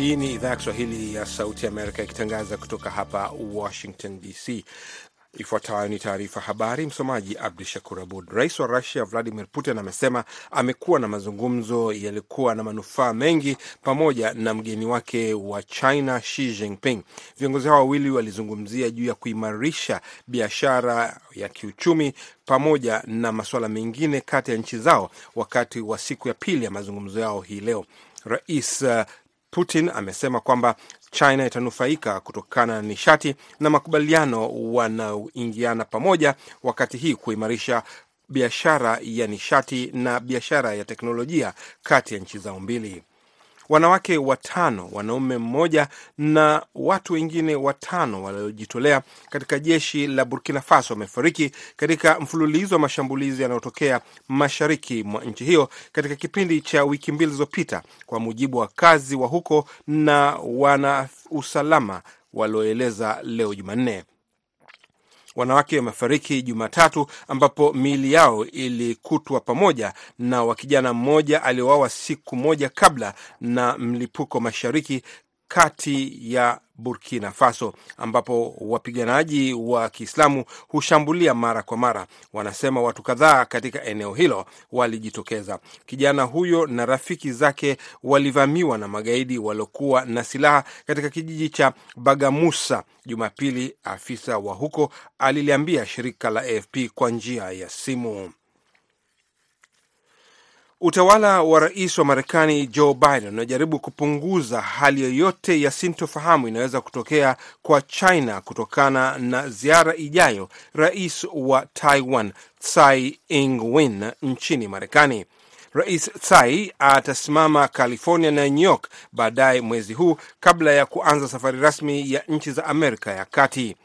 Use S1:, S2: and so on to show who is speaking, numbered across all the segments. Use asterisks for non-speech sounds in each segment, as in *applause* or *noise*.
S1: Hii ni idhaa ya Kiswahili ya Sauti Amerika ikitangaza kutoka hapa Washington DC. Ifuatayo ni taarifa habari. Msomaji Abdu Shakur Abud. Rais wa Rusia Vladimir Putin amesema amekuwa na mazungumzo yaliyokuwa na manufaa mengi pamoja na mgeni wake wa China Xi Jinping. Viongozi hao wawili walizungumzia juu ya kuimarisha biashara ya kiuchumi pamoja na masuala mengine kati ya nchi zao wakati wa siku ya pili ya mazungumzo yao hii leo. Rais Putin amesema kwamba China itanufaika kutokana na nishati na makubaliano wanaoingiana pamoja wakati hii kuimarisha biashara ya nishati na biashara ya teknolojia kati ya nchi zao mbili. Wanawake watano, wanaume mmoja na watu wengine watano waliojitolea katika jeshi la Burkina Faso wamefariki katika mfululizo wa mashambulizi yanayotokea mashariki mwa nchi hiyo katika kipindi cha wiki mbili zilizopita, kwa mujibu wa wakazi wa huko na wana usalama walioeleza leo Jumanne. Wanawake wamefariki Jumatatu, ambapo miili yao ilikutwa pamoja na wa kijana mmoja aliowawa siku moja kabla na mlipuko mashariki kati ya Burkina Faso ambapo wapiganaji wa Kiislamu hushambulia mara kwa mara. Wanasema watu kadhaa katika eneo hilo walijitokeza. Kijana huyo na rafiki zake walivamiwa na magaidi waliokuwa na silaha katika kijiji cha Bagamusa Jumapili, afisa wa huko aliliambia shirika la AFP kwa njia ya simu. Utawala wa rais wa Marekani Joe Biden unajaribu kupunguza hali yoyote ya sintofahamu inaweza kutokea kwa China kutokana na ziara ijayo rais wa Taiwan Tsai Ing-wen nchini Marekani. Rais Tsai atasimama California na New York baadaye mwezi huu kabla ya kuanza safari rasmi ya nchi za Amerika ya Kati.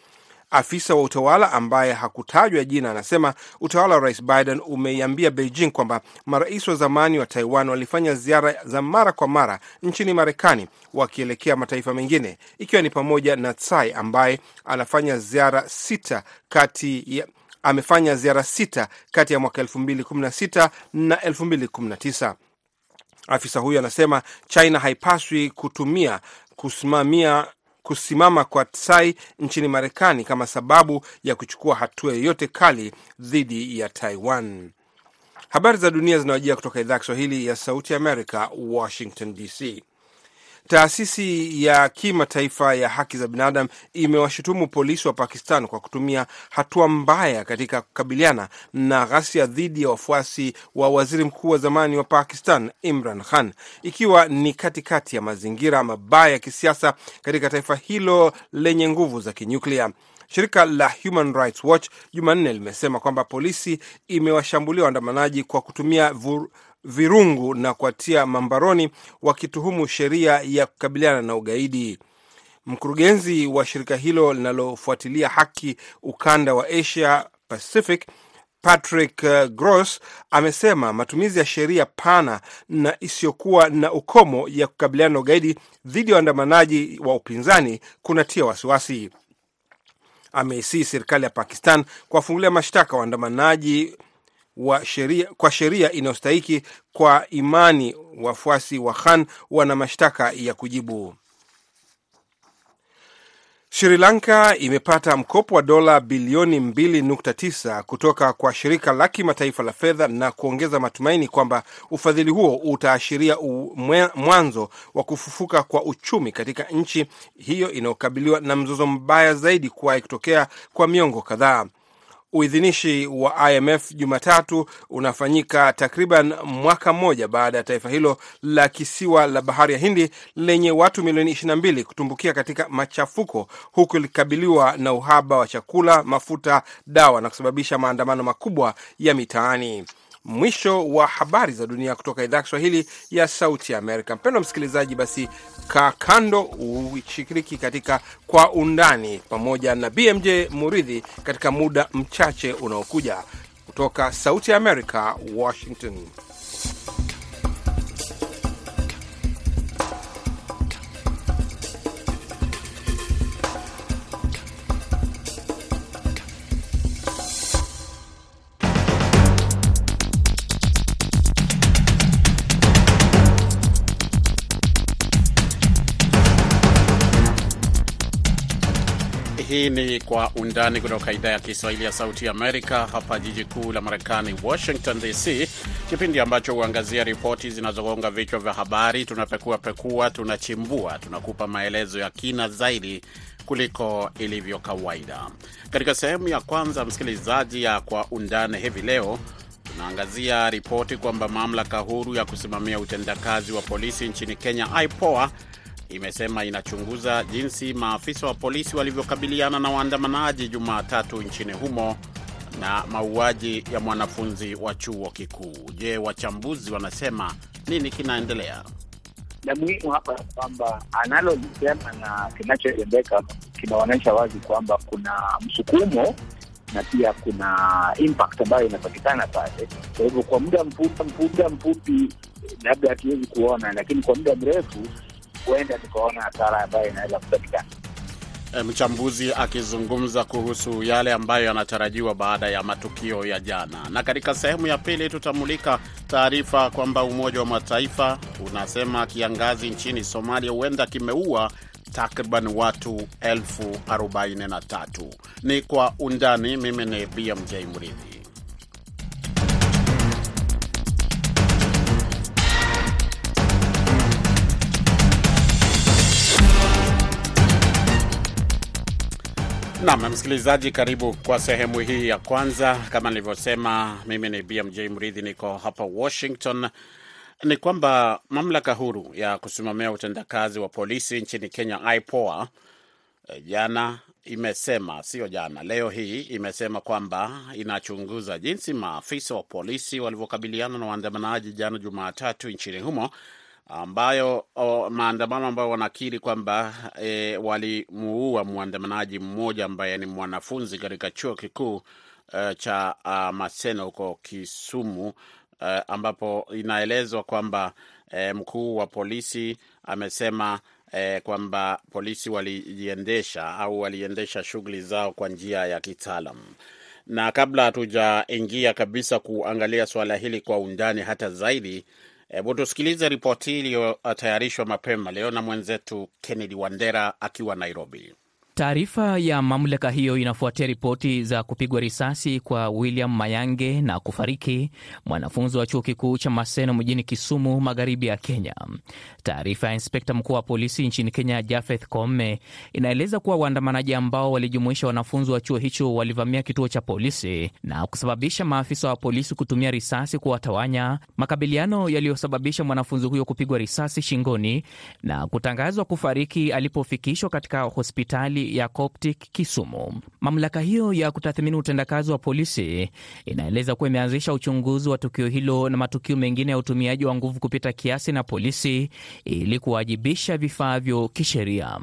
S1: Afisa wa utawala ambaye hakutajwa jina anasema utawala wa rais Biden umeiambia Beijing kwamba marais wa zamani wa Taiwan walifanya ziara za mara kwa mara nchini Marekani wakielekea mataifa mengine, ikiwa ni pamoja na Tsai ambaye anafanya ziara sita kati ya amefanya ziara sita kati ya mwaka 2016 na 2019. Afisa huyo anasema China haipaswi kutumia kusimamia kusimama kwa Tsai nchini Marekani kama sababu ya kuchukua hatua yoyote kali dhidi ya Taiwan. Habari za dunia zinawajia kutoka idhaa ya Kiswahili ya Sauti ya Amerika, Washington DC. Taasisi ya kimataifa ya haki za binadamu imewashutumu polisi wa Pakistan kwa kutumia hatua mbaya katika kukabiliana na ghasia dhidi ya wafuasi wa waziri mkuu wa zamani wa Pakistan Imran Khan, ikiwa ni katikati ya mazingira mabaya ya kisiasa katika taifa hilo lenye nguvu za kinyuklia. Shirika la Human Rights Watch Jumanne limesema kwamba polisi imewashambulia waandamanaji kwa kutumia virungu na kuwatia mambaroni wakituhumu sheria ya kukabiliana na ugaidi. Mkurugenzi wa shirika hilo linalofuatilia haki ukanda wa Asia Pacific Patrick Gross amesema matumizi ya sheria pana na isiyokuwa na ukomo ya kukabiliana na ugaidi dhidi ya waandamanaji wa upinzani kunatia wasiwasi. Ameisii serikali ya Pakistan kuwafungulia mashtaka waandamanaji wa sheria, kwa sheria inayostahiki kwa imani wafuasi wa Khan wana mashtaka ya kujibu. Sri Lanka imepata mkopo wa dola bilioni 2.9 kutoka kwa shirika la kimataifa la fedha na kuongeza matumaini kwamba ufadhili huo utaashiria mwanzo wa kufufuka kwa uchumi katika nchi hiyo inayokabiliwa na mzozo mbaya zaidi kuwahi kutokea kwa miongo kadhaa. Uidhinishi wa IMF Jumatatu unafanyika takriban mwaka mmoja baada ya taifa hilo la kisiwa la bahari ya Hindi lenye watu milioni 22 kutumbukia katika machafuko huku likikabiliwa na uhaba wa chakula, mafuta, dawa na kusababisha maandamano makubwa ya mitaani. Mwisho wa habari za dunia kutoka idhaa ya Kiswahili ya Sauti ya Amerika. Mpendwa msikilizaji, basi kaa kando ushiriki katika Kwa Undani pamoja na BMJ Muridhi katika muda mchache unaokuja kutoka Sauti ya Amerika, Washington.
S2: Hii ni Kwa Undani kutoka idhaa ya Kiswahili ya Sauti Amerika, hapa jiji kuu la Marekani, Washington DC, kipindi ambacho huangazia ripoti zinazogonga vichwa vya habari. Tunapekua pekua, tunachimbua, tunakupa maelezo ya kina zaidi kuliko ilivyo kawaida. Katika sehemu ya kwanza, msikilizaji, ya Kwa Undani hivi leo tunaangazia ripoti kwamba mamlaka huru ya kusimamia utendakazi wa polisi nchini Kenya, IPOA, imesema inachunguza jinsi maafisa wa polisi walivyokabiliana na waandamanaji Jumatatu nchini humo na mauaji ya mwanafunzi wa chuo kikuu. Je, wachambuzi wanasema nini kinaendelea?
S3: La muhimu hapa kwamba analolisema na kinachotendeka kinaonyesha wazi kwamba kuna msukumo na pia kuna impact ambayo inapatikana pale. Kwa hivyo kwa muda muda mfupi labda hatuwezi kuona, lakini kwa muda mrefu huenda tukaona hasara ambayo inaweza kupatikana.
S2: E, mchambuzi akizungumza kuhusu yale ambayo yanatarajiwa baada ya matukio ya jana. Na katika sehemu ya pili tutamulika taarifa kwamba Umoja wa Mataifa unasema kiangazi nchini Somalia huenda kimeua takriban watu elfu arobaini na tatu. Ni kwa undani. Mimi ni BMJ Mridhi. Nam msikilizaji, karibu kwa sehemu hii ya kwanza. Kama nilivyosema, mimi ni BMJ Mridhi, niko hapa Washington. Ni kwamba mamlaka huru ya kusimamia utendakazi wa polisi nchini Kenya, IPOA, jana imesema, sio jana, leo hii imesema kwamba inachunguza jinsi maafisa wa polisi walivyokabiliana na waandamanaji jana Jumatatu nchini humo ambayo maandamano ambayo wanakiri kwamba e, walimuua mwandamanaji mmoja ambaye ni mwanafunzi katika chuo kikuu e, cha a, Maseno huko Kisumu e, ambapo inaelezwa kwamba e, mkuu wa polisi amesema e, kwamba polisi walijiendesha au waliendesha shughuli zao kwa njia ya kitaalam. Na kabla hatujaingia kabisa kuangalia suala hili kwa undani hata zaidi Hebu tusikilize ripoti hii iliyotayarishwa mapema leo na mwenzetu Kennedy Wandera akiwa Nairobi.
S4: Taarifa ya mamlaka hiyo inafuatia ripoti za kupigwa risasi kwa William Mayange na kufariki mwanafunzi wa chuo kikuu cha Maseno mjini Kisumu, magharibi ya Kenya. Taarifa ya inspekta mkuu wa polisi nchini Kenya, Jafeth Koome, inaeleza kuwa waandamanaji ambao walijumuisha wanafunzi wa chuo hicho walivamia kituo cha polisi na kusababisha maafisa wa polisi kutumia risasi kuwatawanya, makabiliano yaliyosababisha mwanafunzi huyo kupigwa risasi shingoni na kutangazwa kufariki alipofikishwa katika hospitali ya Coptic Kisumu. Mamlaka hiyo ya kutathmini utendakazi wa polisi inaeleza kuwa imeanzisha uchunguzi wa tukio hilo na matukio mengine ya utumiaji wa nguvu kupita kiasi na polisi ili kuwajibisha vifaavyo kisheria.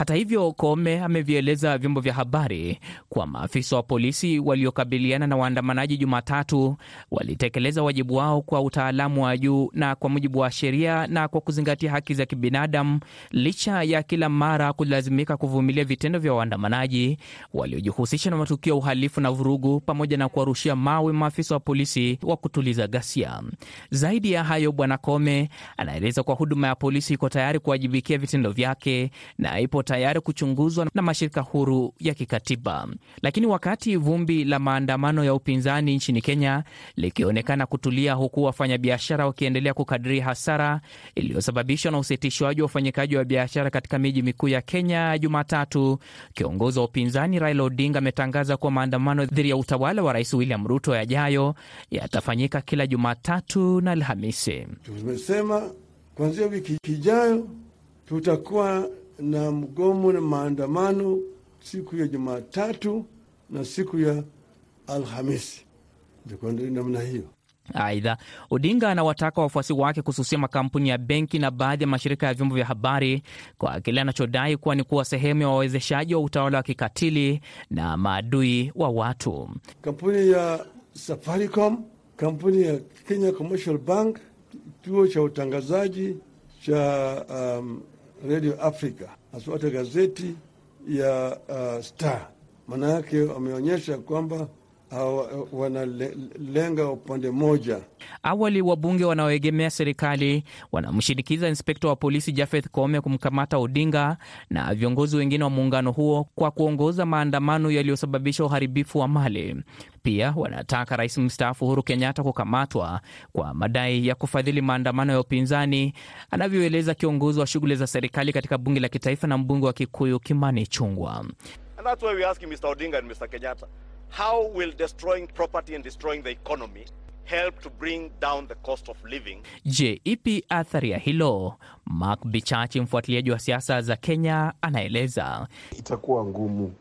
S4: Hata hivyo, Koome amevieleza vyombo vya habari kuwa maafisa wa polisi waliokabiliana na waandamanaji Jumatatu walitekeleza wajibu wao kwa utaalamu wa juu na kwa mujibu wa sheria na kwa kuzingatia haki za kibinadamu, licha ya kila mara kulazimika kuvumilia vitendo vya waandamanaji waliojihusisha na matukio ya uhalifu na vurugu, pamoja na kuwarushia mawe maafisa wa polisi wa kutuliza ghasia. Zaidi ya hayo, Bwana Koome anaeleza kuwa huduma ya polisi iko tayari kuwajibikia vitendo vyake na ipo tayari kuchunguzwa na mashirika huru ya kikatiba. Lakini wakati vumbi la maandamano ya upinzani nchini Kenya likionekana kutulia, huku wafanyabiashara wakiendelea kukadiria hasara iliyosababishwa na usitishwaji wa ufanyikaji wa biashara katika miji mikuu ya Kenya Jumatatu, kiongozi wa upinzani Raila Odinga ametangaza kuwa maandamano dhidi ya utawala wa Rais William Ruto yajayo yatafanyika kila Jumatatu na Alhamisi.
S5: Tumesema kuanzia wiki ijayo tutakuwa na mgomo na maandamano siku ya Jumatatu na siku ya Alhamisi, namna hiyo.
S4: Aidha, Odinga anawataka wafuasi wake kususia makampuni ya benki na baadhi ya mashirika ya vyombo vya habari kwa kile anachodai kuwa ni kuwa sehemu ya wawezeshaji wa utawala wa kikatili na maadui wa watu.
S5: Kampuni ya Safaricom, kampuni ya Kenya Commercial Bank, kituo cha utangazaji cha um, Radio Africa, hasa gazeti ya uh, Star. Maana yake wameonyesha kwamba wanalenga upande mmoja.
S4: Awali wabunge wanaoegemea serikali wanamshinikiza inspekta wa polisi Jafeth Koome kumkamata Odinga na viongozi wengine wa muungano huo kwa kuongoza maandamano yaliyosababisha uharibifu wa mali. Pia wanataka rais mstaafu Uhuru Kenyatta kukamatwa kwa madai ya kufadhili maandamano ya upinzani, anavyoeleza kiongozi wa shughuli za serikali katika bunge la kitaifa na mbunge wa Kikuyu Kimani Chungwa.
S6: How will destroying property and destroying the economy help to bring down the cost of living?
S4: Je, ipi athari ya hilo? Mark Bichachi, mfuatiliaji wa siasa za Kenya, anaeleza.
S7: Itakuwa ngumu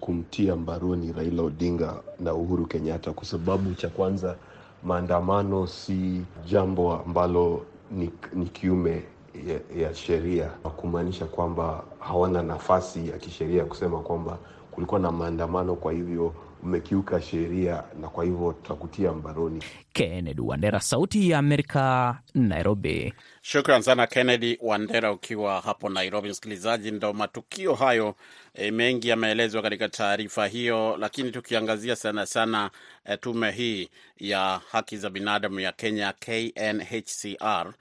S7: kumtia mbaroni Raila Odinga na Uhuru Kenyatta kwa sababu cha kwanza, maandamano si jambo ambalo ni, ni kiume ya, ya sheria, kumaanisha kwamba hawana nafasi ya kisheria kusema kwamba kulikuwa na maandamano, kwa hivyo umekiuka sheria na kwa hivyo tutakutia mbaroni.
S4: Kennedy Wandera, Sauti ya Amerika, Nairobi.
S2: Shukran sana Kennedy Wandera ukiwa hapo Nairobi. Msikilizaji, ndo matukio hayo e, mengi yameelezwa katika taarifa hiyo, lakini tukiangazia sana sana e, tume hii ya haki za binadamu ya Kenya KNHCR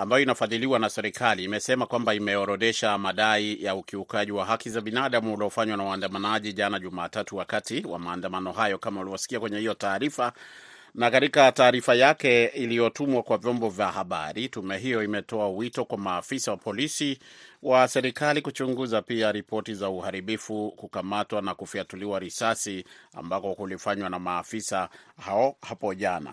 S2: ambayo inafadhiliwa na serikali imesema kwamba imeorodesha madai ya ukiukaji wa haki za binadamu uliofanywa na waandamanaji jana Jumatatu wakati wa maandamano hayo, kama ulivyosikia kwenye hiyo taarifa. Na katika taarifa yake iliyotumwa kwa vyombo vya habari, tume hiyo imetoa wito kwa maafisa wa polisi wa serikali kuchunguza pia ripoti za uharibifu, kukamatwa na kufyatuliwa risasi ambako kulifanywa na maafisa hao hapo jana.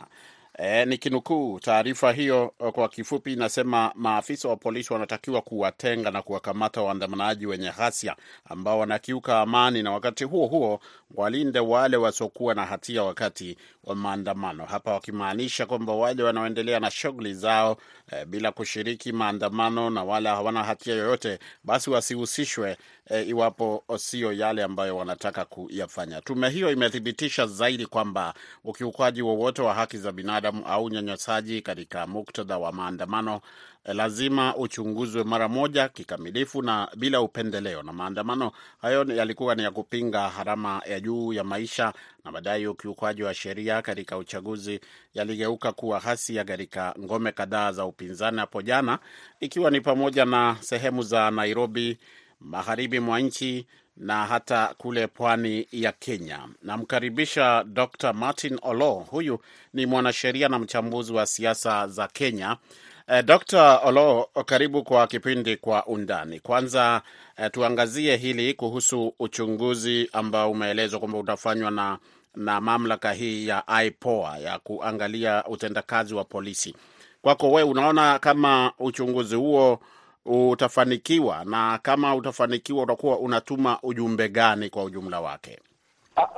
S2: E, ni kinukuu taarifa hiyo kwa kifupi, inasema maafisa wa polisi wanatakiwa kuwatenga na kuwakamata waandamanaji wenye ghasia ambao wanakiuka amani, na wakati huo huo walinde wale wasiokuwa na hatia wakati wa maandamano, hapa wakimaanisha kwamba wale wanaoendelea na shughuli zao e, bila kushiriki maandamano na wale hawana hatia yoyote, basi wasihusishwe e, iwapo sio yale ambayo wanataka kuyafanya. Tume hiyo imethibitisha zaidi kwamba ukiukwaji wowote wa haki za binadamu au unyanyasaji katika muktadha wa maandamano lazima uchunguzwe mara moja kikamilifu na bila upendeleo. Na maandamano hayo yalikuwa ni ya kupinga harama ya juu ya maisha na madai ukiukwaji wa sheria katika uchaguzi yaligeuka kuwa ghasia katika ngome kadhaa za upinzani hapo jana, ikiwa ni pamoja na sehemu za Nairobi, magharibi mwa nchi na hata kule pwani ya Kenya. Namkaribisha Dr Martin Olo. Huyu ni mwanasheria na mchambuzi wa siasa za Kenya. Eh, Dr Olo, karibu kwa kipindi Kwa Undani. Kwanza eh, tuangazie hili kuhusu uchunguzi ambao umeelezwa kwamba utafanywa na, na mamlaka hii ya IPOA ya kuangalia utendakazi wa polisi. Kwako wewe, unaona kama uchunguzi huo utafanikiwa na kama utafanikiwa utakuwa unatuma ujumbe gani kwa ujumla wake?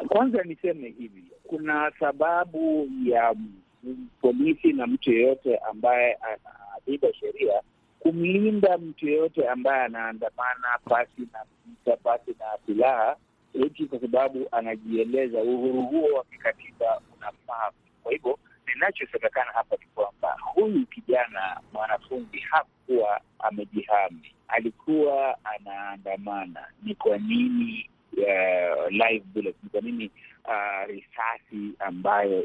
S3: Kwanza niseme hivi, kuna sababu ya polisi na mtu yeyote ambaye analinda sheria kumlinda mtu yeyote ambaye anaandamana pasi na vita, pasi na silaha, eti kwa sababu anajieleza. Uhuru huo wa kikatiba unafaa. Kwa hivyo ninachosemekana hapa ni kwamba huyu kijana mwanafunzi hakuwa amejihami, alikuwa anaandamana. Ni kwa nini uh, live bullet, ni kwa nini uh, risasi ambayo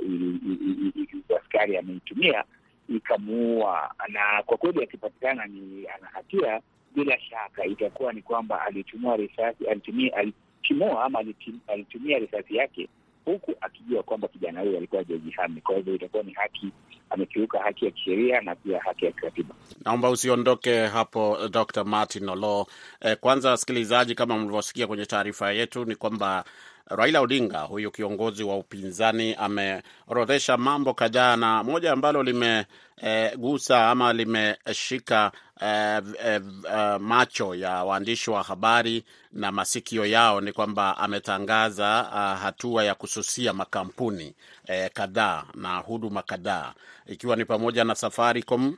S3: askari ameitumia ikamuua? Na kwa kweli akipatikana ni ana hatia, bila shaka itakuwa ni kwamba alitumia risasi, alitumia alitimua ama alitumia risasi yake huku akijua kwamba kijana huyo alikuwa hajajihami. Kwa hivyo itakuwa ni haki, amekiuka haki ya kisheria na pia haki ya kikatiba.
S2: Naomba usiondoke hapo, Dr. Martin Olo. Eh, kwanza wasikilizaji, kama mlivyosikia kwenye taarifa yetu ni kwamba Raila Odinga huyu kiongozi wa upinzani ameorodhesha mambo kadhaa, na moja ambalo limegusa eh, ama limeshika eh, eh, macho ya waandishi wa habari na masikio yao ni kwamba ametangaza uh, hatua ya kususia makampuni eh, kadhaa na huduma kadhaa ikiwa ni pamoja na Safaricom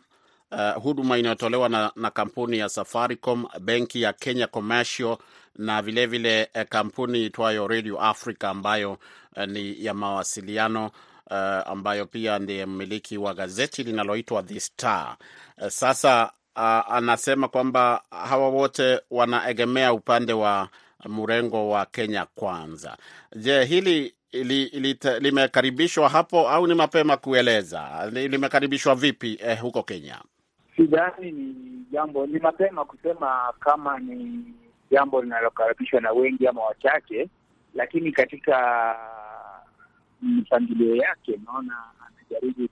S2: Uh, huduma inayotolewa na, na kampuni ya Safaricom, benki ya Kenya Commercial na vilevile vile, uh, kampuni itwayo Radio Africa ambayo uh, ni ya mawasiliano uh, ambayo pia ndiye mmiliki wa gazeti linaloitwa The Star. Uh, sasa uh, anasema kwamba hawa wote wanaegemea upande wa mrengo wa Kenya Kwanza. Je, hili li, li, limekaribishwa hapo au ni mapema kueleza? Limekaribishwa vipi eh, huko Kenya?
S3: Sidhani ni jambo, ni mapema kusema kama ni jambo linalokaribishwa na wengi ama wachache, lakini katika mpangilio yake naona anajaribu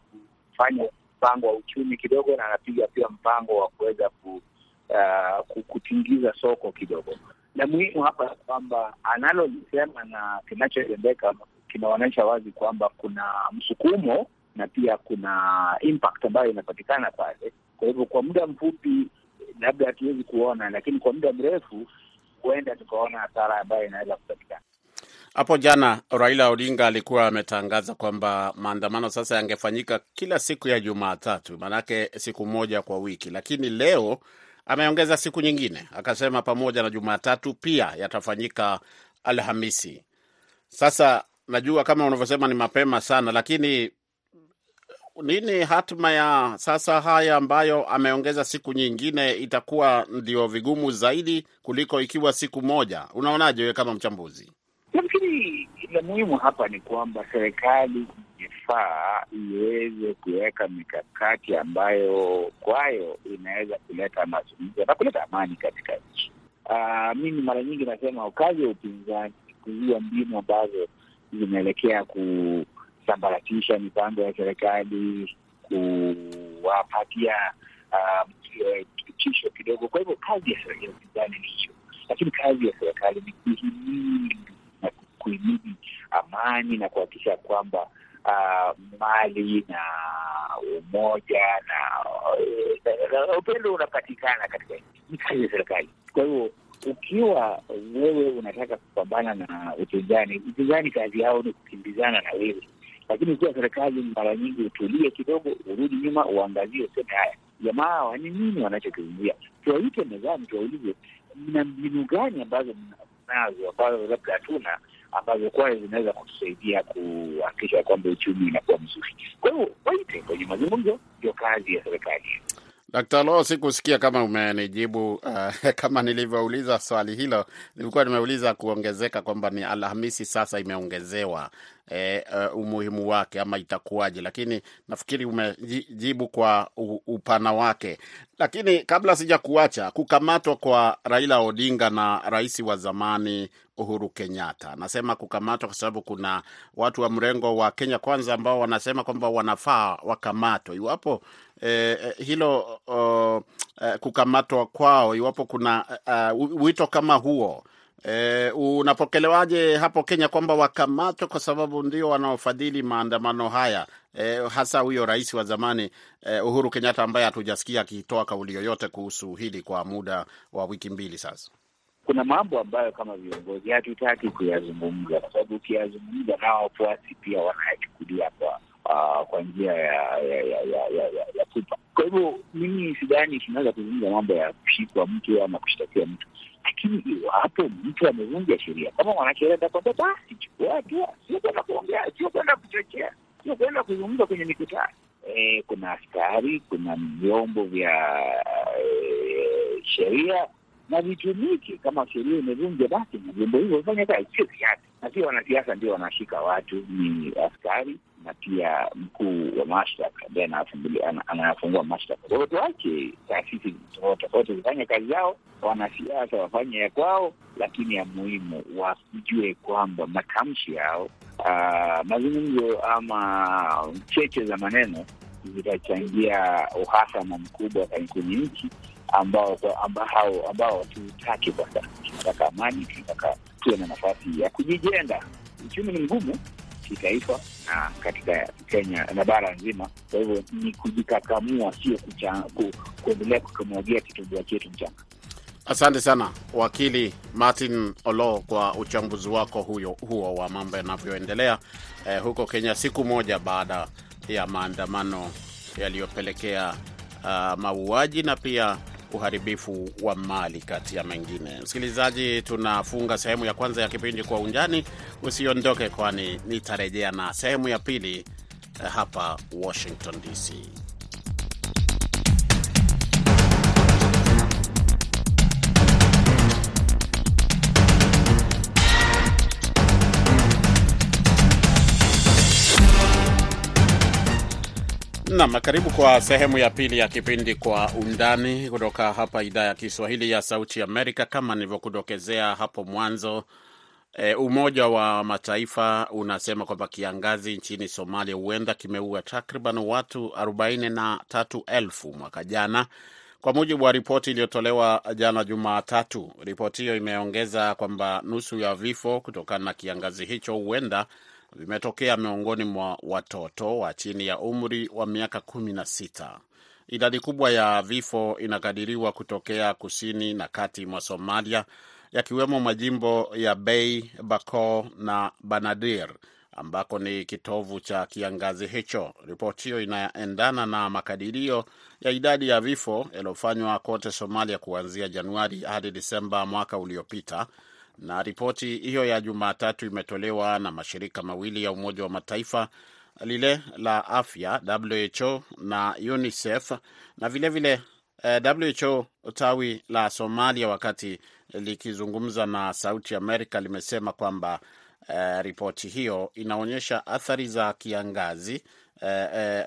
S3: kufanya mpango wa uchumi kidogo, na anapiga pia mpango wa kuweza ku, uh, kutingiza soko kidogo. Na muhimu hapa kwamba analolisema na kinachotendeka kinaonyesha wazi kwamba kuna msukumo na pia kuna impact ambayo inapatikana pale. Kwa hivyo kwa muda mfupi labda hatuwezi kuona, lakini kwa muda mrefu huenda tukaona hasara ambayo inaweza kupatikana.
S2: Hapo jana Raila Odinga alikuwa ametangaza kwamba maandamano sasa yangefanyika kila siku ya Jumatatu, maanake siku moja kwa wiki, lakini leo ameongeza siku nyingine, akasema pamoja na Jumatatu pia yatafanyika Alhamisi. Sasa najua kama unavyosema ni mapema sana, lakini nini hatma ya sasa haya ambayo ameongeza siku nyingine? Itakuwa ndio vigumu zaidi kuliko ikiwa siku moja. Unaonaje wewe kama mchambuzi?
S3: Nafikiri la muhimu hapa ni kwamba serikali ingefaa iweze kuweka mikakati ambayo kwayo inaweza kuleta mazungumzo na kuleta amani katika nchi. Uh, mimi mara nyingi nasema kazi ya upinzani ni kuzua mbinu ambazo zinaelekea kusambaratisha mipango ya serikali, kuwapatia tisho uh, kidogo. Kwa hivyo kazi ya upinzani ni hiyo, lakini kazi ya serikali ni kuhimili na kuhimili amani na kuhakikisha kwamba uh, mali na umoja na uh, upendo unapatikana katika. Ni kazi ya serikali. Kwa hivyo ukiwa wewe unataka kupambana na upinzani, upinzani kazi yao ni kukimbizana na wewe, lakini ukiwa serikali, mara nyingi utulie kidogo, urudi nyuma, uangazie, useme haya, jamaa ni nini wanachokizungumzia, tuwaite mezani, tuwaulize mna mbinu gani ambazo mnazo ambazo labda hatuna ambazo kwayo zinaweza kutusaidia kuhakikisha kwamba uchumi unakuwa mzuri. Kwa hiyo waite kwenye mazungumzo, ndio kazi ya serikali.
S2: Dkt. Lo, sikusikia kama umenijibu uh, *laughs* kama nilivyouliza swali hilo. Nilikuwa nimeuliza kuongezeka kwamba ni Alhamisi sasa imeongezewa eh, uh, umuhimu wake ama itakuwaje, lakini nafikiri umejibu kwa upana wake. Lakini kabla sija kuacha, kukamatwa kwa Raila Odinga na rais wa zamani Uhuru Kenyatta, nasema kukamatwa kwa sababu kuna watu wa mrengo wa Kenya Kwanza ambao wanasema kwamba wanafaa wakamatwa iwapo eh, hilo oh, eh, kukamatwa kwao, iwapo kuna uh, wito kama huo E, unapokelewaje hapo Kenya kwamba wakamatwe kwa sababu ndio wanaofadhili maandamano haya e, hasa huyo rais wa zamani e, Uhuru Kenyatta ambaye hatujasikia akitoa kauli yoyote kuhusu hili kwa muda wa wiki mbili sasa.
S3: Kuna mambo ambayo kama viongozi hatutaki kuyazungumza, kwa sababu ukiyazungumza nao wafuasi pia wanayachukulia kwa uh, kwa njia ya ya ya ya, ya, ya, ya kupa. Kwa hivyo mimi sidhani tunaweza kuzungumza mambo ya kushikwa mtu ama kushtakia mtu lakini iwapo mtu amevunja sheria, kama mwanasheria atakwambia basi chukua hatua, sio kwenda kuongea, sio kwenda kuchochea, sio kwenda kuzungumza kwenye mikutano. E, kuna askari, kuna vyombo vya e, sheria na vitumike. Kama sheria imevunja, basi na vyombo hivyo vifanya kazi, sio siasa. Na sio wanasiasa ndio wanashika watu, ni askari na pia mkuu wa mashtaka ambaye anayafungua mashtaka. Wote wake taasisi tofauti tofauti zifanye kazi zao, wanasiasa wafanye ya kwao, lakini ya muhimu wajue kwamba matamshi yao, uh, mazungumzo ama cheche za maneno zitachangia uhasama mkubwa kwenye nchi ambao ambao ambao tutaki. Kwa sasa tunataka amani, tunataka tuwe na nafasi ya kujijenga. Uchumi ni mgumu kitaifa na katika Kenya na bara nzima. Kwa hivyo ni kujikakamua, sio kuendelea kukamwagia kitumbua chetu mchanga.
S2: Asante sana wakili Martin Olo kwa uchambuzi wako huyo huo wa mambo yanavyoendelea eh, huko Kenya siku moja baada ya maandamano yaliyopelekea uh, mauaji na pia uharibifu wa mali kati ya mengine. Msikilizaji, tunafunga sehemu ya kwanza ya kipindi Kwa Undani. Usiondoke, kwani nitarejea na sehemu ya pili hapa Washington DC. Nam, karibu kwa sehemu ya pili ya kipindi Kwa Undani kutoka hapa idhaa ya Kiswahili ya Sauti Amerika. Kama nilivyokudokezea hapo mwanzo, e, Umoja wa Mataifa unasema kwamba kiangazi nchini Somalia huenda kimeua takriban watu arobaini na tatu elfu mwaka jana, kwa mujibu wa ripoti iliyotolewa jana Jumatatu. Ripoti hiyo imeongeza kwamba nusu ya vifo kutokana na kiangazi hicho huenda vimetokea miongoni mwa watoto wa chini ya umri wa miaka kumi na sita. Idadi kubwa ya vifo inakadiriwa kutokea kusini na kati mwa Somalia, yakiwemo majimbo ya Bay, Bakool na Banadir ambako ni kitovu cha kiangazi hicho. Ripoti hiyo inaendana na makadirio ya idadi ya vifo yaliyofanywa kote Somalia kuanzia Januari hadi Disemba mwaka uliopita na ripoti hiyo ya Jumatatu imetolewa na mashirika mawili ya Umoja wa Mataifa, lile la afya WHO na UNICEF na vilevile vile, WHO tawi la Somalia, wakati likizungumza na Sauti Amerika limesema kwamba eh, ripoti hiyo inaonyesha athari za kiangazi Eh, eh,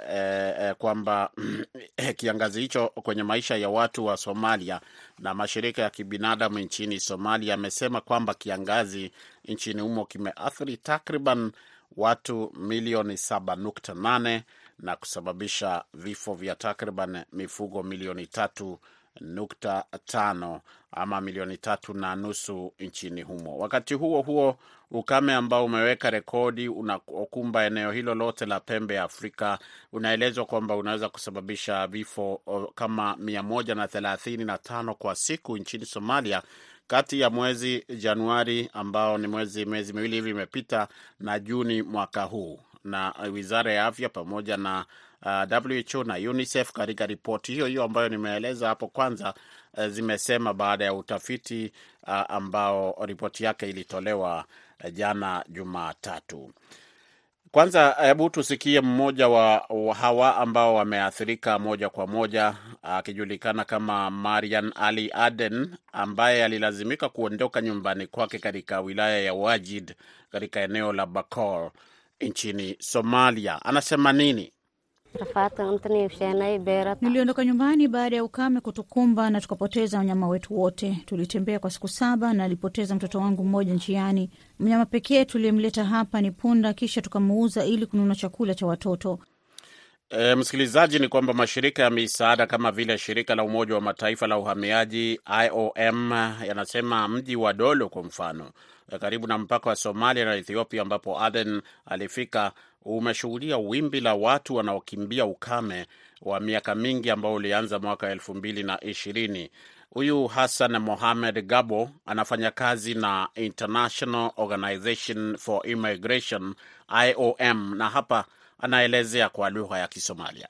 S2: eh, kwamba *clears throat* kiangazi hicho kwenye maisha ya watu wa Somalia na mashirika ya kibinadamu nchini Somalia yamesema kwamba kiangazi nchini humo kimeathiri takriban watu milioni 7.8 na kusababisha vifo vya takriban mifugo milioni tatu nukta tano ama milioni tatu na nusu nchini humo. Wakati huo huo, ukame ambao umeweka rekodi unakumba eneo hilo lote la pembe ya Afrika unaelezwa kwamba unaweza kusababisha vifo kama mia moja na thelathini na tano kwa siku nchini Somalia kati ya mwezi Januari ambao ni mwezi miezi miwili hivi imepita na Juni mwaka huu, na wizara ya afya pamoja na Uh, WHO na UNICEF katika ripoti hiyo hiyo ambayo nimeeleza hapo kwanza, uh, zimesema baada ya utafiti uh, ambao ripoti yake ilitolewa uh, jana Jumatatu. Kwanza hebu tusikie mmoja wa, wa hawa ambao wameathirika moja kwa moja akijulikana kama Marian Ali Aden ambaye alilazimika kuondoka nyumbani kwake katika wilaya ya Wajid katika eneo la Bakool nchini Somalia. Anasema nini?
S8: Niliondoka nyumbani baada ya ukame kutukumba na tukapoteza wanyama wetu wote. Tulitembea kwa siku saba na alipoteza mtoto wangu mmoja njiani. Mnyama pekee tuliyemleta hapa ni punda, kisha tukamuuza ili kununua chakula cha watoto.
S2: E, msikilizaji, ni kwamba mashirika ya misaada kama vile shirika la Umoja wa Mataifa la uhamiaji IOM yanasema mji wa Dolo kwa mfano, karibu na mpaka wa Somalia na Ethiopia, ambapo Aden alifika umeshuhudia wimbi la watu wanaokimbia ukame wa miaka mingi ambao ulianza mwaka elfu mbili na ishirini. Huyu Hassan Mohamed Gabo anafanya kazi na International Organization for Immigration IOM, na hapa anaelezea kwa lugha ya Kisomalia.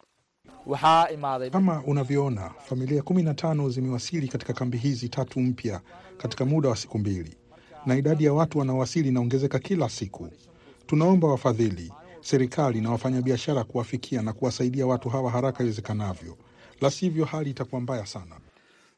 S9: Kama unavyoona, familia kumi na tano zimewasili katika kambi hizi tatu mpya katika muda wa siku mbili, na idadi ya watu wanaowasili inaongezeka kila siku. Tunaomba wafadhili serikali na wafanyabiashara kuwafikia na kuwasaidia watu hawa haraka iwezekanavyo, la sivyo hali itakuwa mbaya sana.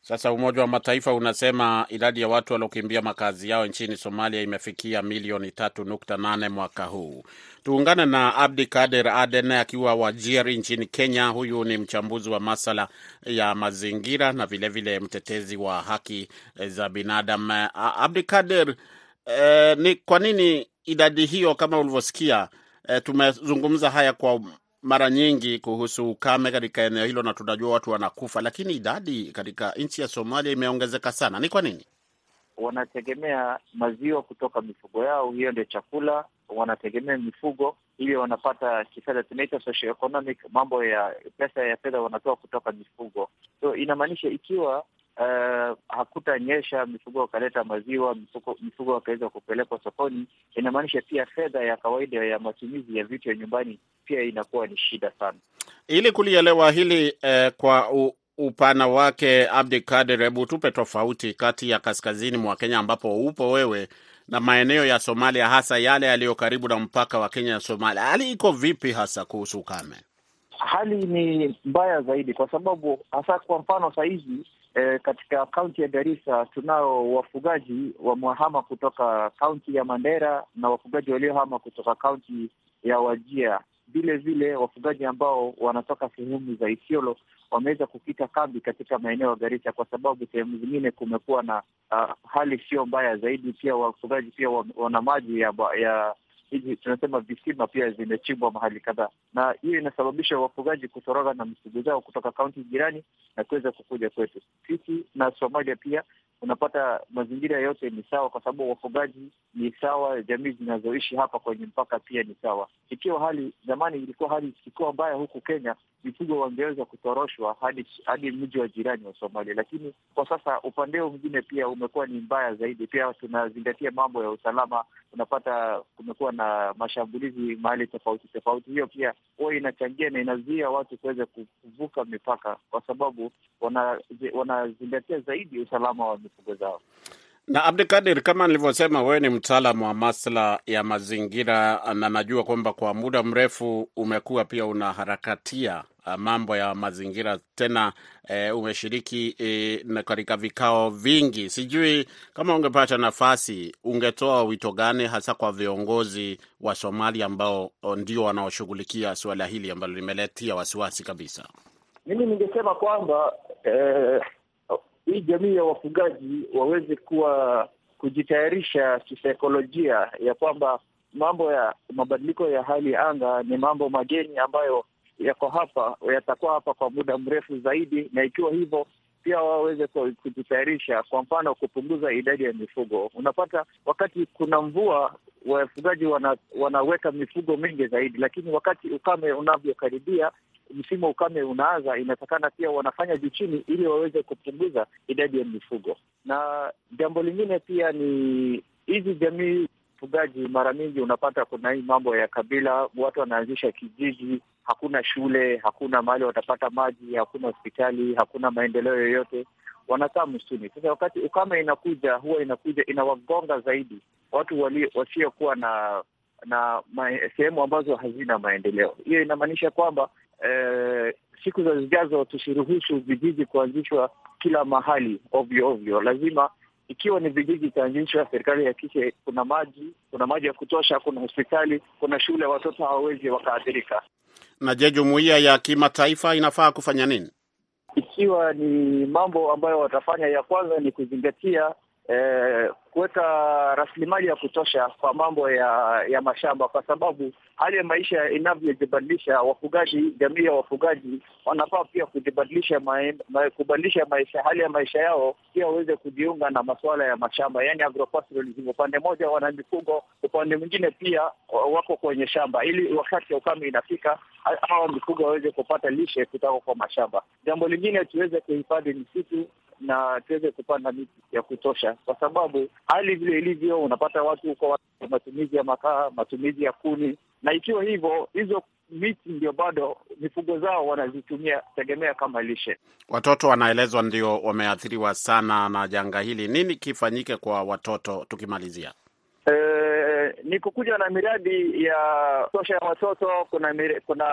S2: Sasa Umoja wa Mataifa unasema idadi ya watu waliokimbia makazi yao nchini Somalia imefikia milioni tatu nukta nane mwaka huu. Tuungane na Abdi Kader Aden akiwa Wajir nchini Kenya. Huyu ni mchambuzi wa masala ya mazingira na vilevile vile mtetezi wa haki za binadamu. Abdi Kader, eh, ni kwa nini idadi hiyo kama ulivyosikia eh, tumezungumza haya kwa mara nyingi kuhusu ukame katika eneo hilo na tunajua watu wanakufa, lakini idadi katika nchi ya Somalia imeongezeka sana. Ni kwa nini?
S3: Wanategemea maziwa kutoka mifugo yao, hiyo ndio chakula. Wanategemea mifugo hivyo wanapata kifedha, tunaita socio economic, mambo ya pesa ya fedha wanatoa kutoka mifugo. So inamaanisha ikiwa Uh, hakutanyesha mifugo wakaleta maziwa, mifugo mifugo wakaweza kupelekwa sokoni, inamaanisha pia fedha ya kawaida ya matumizi ya vitu ya nyumbani pia inakuwa ni shida sana.
S2: Ili kulielewa hili eh, kwa u, upana wake, Abdi Kadir, hebu tupe tofauti kati ya kaskazini mwa Kenya ambapo upo wewe na maeneo ya Somalia, hasa yale yaliyo karibu na mpaka wa Kenya na Somalia. Hali iko vipi hasa kuhusu ukame?
S3: Hali ni mbaya zaidi, kwa sababu hasa kwa mfano sahizi E, katika kaunti ya Garissa tunao wafugaji wamehama kutoka kaunti ya Mandera na wafugaji waliohama kutoka kaunti ya Wajia.
S10: vile vile wafugaji ambao wanatoka sehemu za Isiolo wameweza kukita kambi katika maeneo ya Garissa kwa sababu sehemu zingine kumekuwa na uh, hali sio mbaya zaidi. Pia wafugaji pia wana maji ya, ya hizi tunasema visima pia zimechimbwa mahali kadhaa, na hiyo inasababisha wafugaji kutoroka na mifugo zao kutoka kaunti jirani na kuweza kukuja kwetu sisi na Somalia. Pia unapata mazingira yote ni sawa, kwa sababu wafugaji ni sawa, jamii zinazoishi hapa kwenye mpaka pia ni sawa. Ikiwa hali zamani ilikuwa hali ikiwa mbaya huku Kenya, mifugo wangeweza kutoroshwa hadi hadi mji wa jirani wa Somalia, lakini kwa sasa upande mwingine pia umekuwa ni mbaya zaidi. Pia tunazingatia mambo ya usalama, unapata kumekuwa na mashambulizi mahali tofauti tofauti. Hiyo pia huwa inachangia na inazuia watu kuweza kuvuka mipaka, kwa sababu wanazingatia wana zaidi usalama wa mifugo zao.
S2: Na Abdikadir, kama nilivyosema, wewe ni mtaalamu wa masuala ya mazingira, na najua kwamba kwa muda mrefu umekuwa pia unaharakatia mambo ya mazingira tena, e, umeshiriki e, katika vikao vingi. Sijui kama ungepata nafasi, ungetoa wito gani hasa kwa viongozi wa Somalia ambao ndio wanaoshughulikia suala hili ambalo limeletia wasiwasi kabisa?
S10: Mimi ningesema kwamba eh, hii jamii ya wafugaji waweze kuwa kujitayarisha kisaikolojia ya kwamba mambo ya mabadiliko ya hali ya anga ni mambo mageni ambayo yako hapa, yatakuwa hapa kwa muda mrefu zaidi, na ikiwa hivyo pia waweze kujitayarisha, kwa mfano kupunguza idadi ya mifugo. Unapata wakati kuna mvua, wafugaji wana, wanaweka mifugo mingi zaidi, lakini wakati ukame unavyokaribia msimu wa ukame unaanza, inatakana pia wanafanya juu chini ili waweze kupunguza idadi ya mifugo. Na jambo lingine pia ni hizi jamii fugaji, mara nyingi unapata kuna hii mambo ya kabila, watu wanaanzisha kijiji, hakuna shule, hakuna mahali watapata maji, hakuna hospitali, hakuna maendeleo yoyote, wanakaa msituni. Sasa wakati ukame inakuja, huwa inakuja inawagonga zaidi watu wasiokuwa na na sehemu ambazo hazina maendeleo. Hiyo inamaanisha kwamba eh, siku za zijazo tusiruhusu vijiji kuanzishwa kila mahali ovyo ovyo. Lazima ikiwa ni vijiji itaanzishwa, serikali ihakikishe kuna maji, kuna maji ya kutosha, kuna hospitali, kuna shule, watoto hawawezi wakaathirika.
S2: Na je, jumuiya ya kimataifa inafaa kufanya nini?
S10: Ikiwa ni mambo ambayo watafanya, ya kwanza ni kuzingatia eh, kuweka rasilimali ya kutosha kwa mambo ya ya mashamba, kwa sababu hali ya maisha inavyojibadilisha, wafugaji, jamii ya wafugaji wanafaa pia kujibadilisha, ma, kubadilisha maisha, hali ya maisha yao, pia waweze kujiunga na masuala ya mashamba, yani agroforestry. Upande mmoja wana mifugo, upande mwingine pia wako kwenye shamba, ili wakati ya ukame inafika, hawa mifugo waweze kupata lishe kutoka kwa mashamba. Jambo lingine tuweze kuhifadhi misitu na tuweze kupanda miti ya kutosha, kwa sababu hali vile ilivyo, unapata watu huko matumizi ya makaa, matumizi ya kuni, na ikiwa hivyo, hizo miti ndio bado mifugo zao wanazitumia tegemea kama lishe.
S2: Watoto wanaelezwa ndio wameathiriwa sana na janga hili. Nini kifanyike kwa watoto tukimalizia?
S10: E, ni kukuja na miradi ya tosha ya watoto. Kuna kuna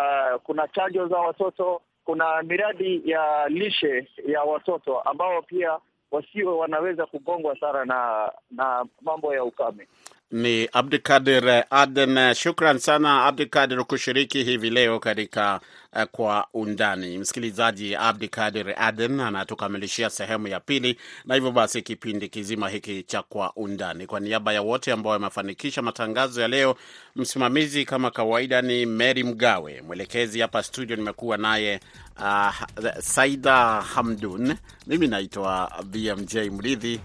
S10: kuna chanjo za watoto kuna miradi ya lishe ya watoto ambao pia wasio wanaweza kugongwa sana na na mambo ya ukame.
S2: Ni Abdikadir Aden. Shukran sana Abdikadir kushiriki hivi leo katika uh, kwa undani. Msikilizaji, Abdikadir Aden anatukamilishia sehemu ya pili, na hivyo basi kipindi kizima hiki cha kwa undani, kwa niaba ya wote ambao wamefanikisha matangazo ya leo, msimamizi kama kawaida ni Mary Mgawe, mwelekezi hapa studio nimekuwa naye uh, Saida Hamdun, mimi naitwa BMJ Mridhi.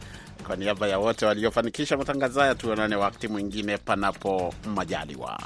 S2: Kwa niaba ya wote waliofanikisha matangazo haya, tuonane wakati mwingine, panapo majaliwa.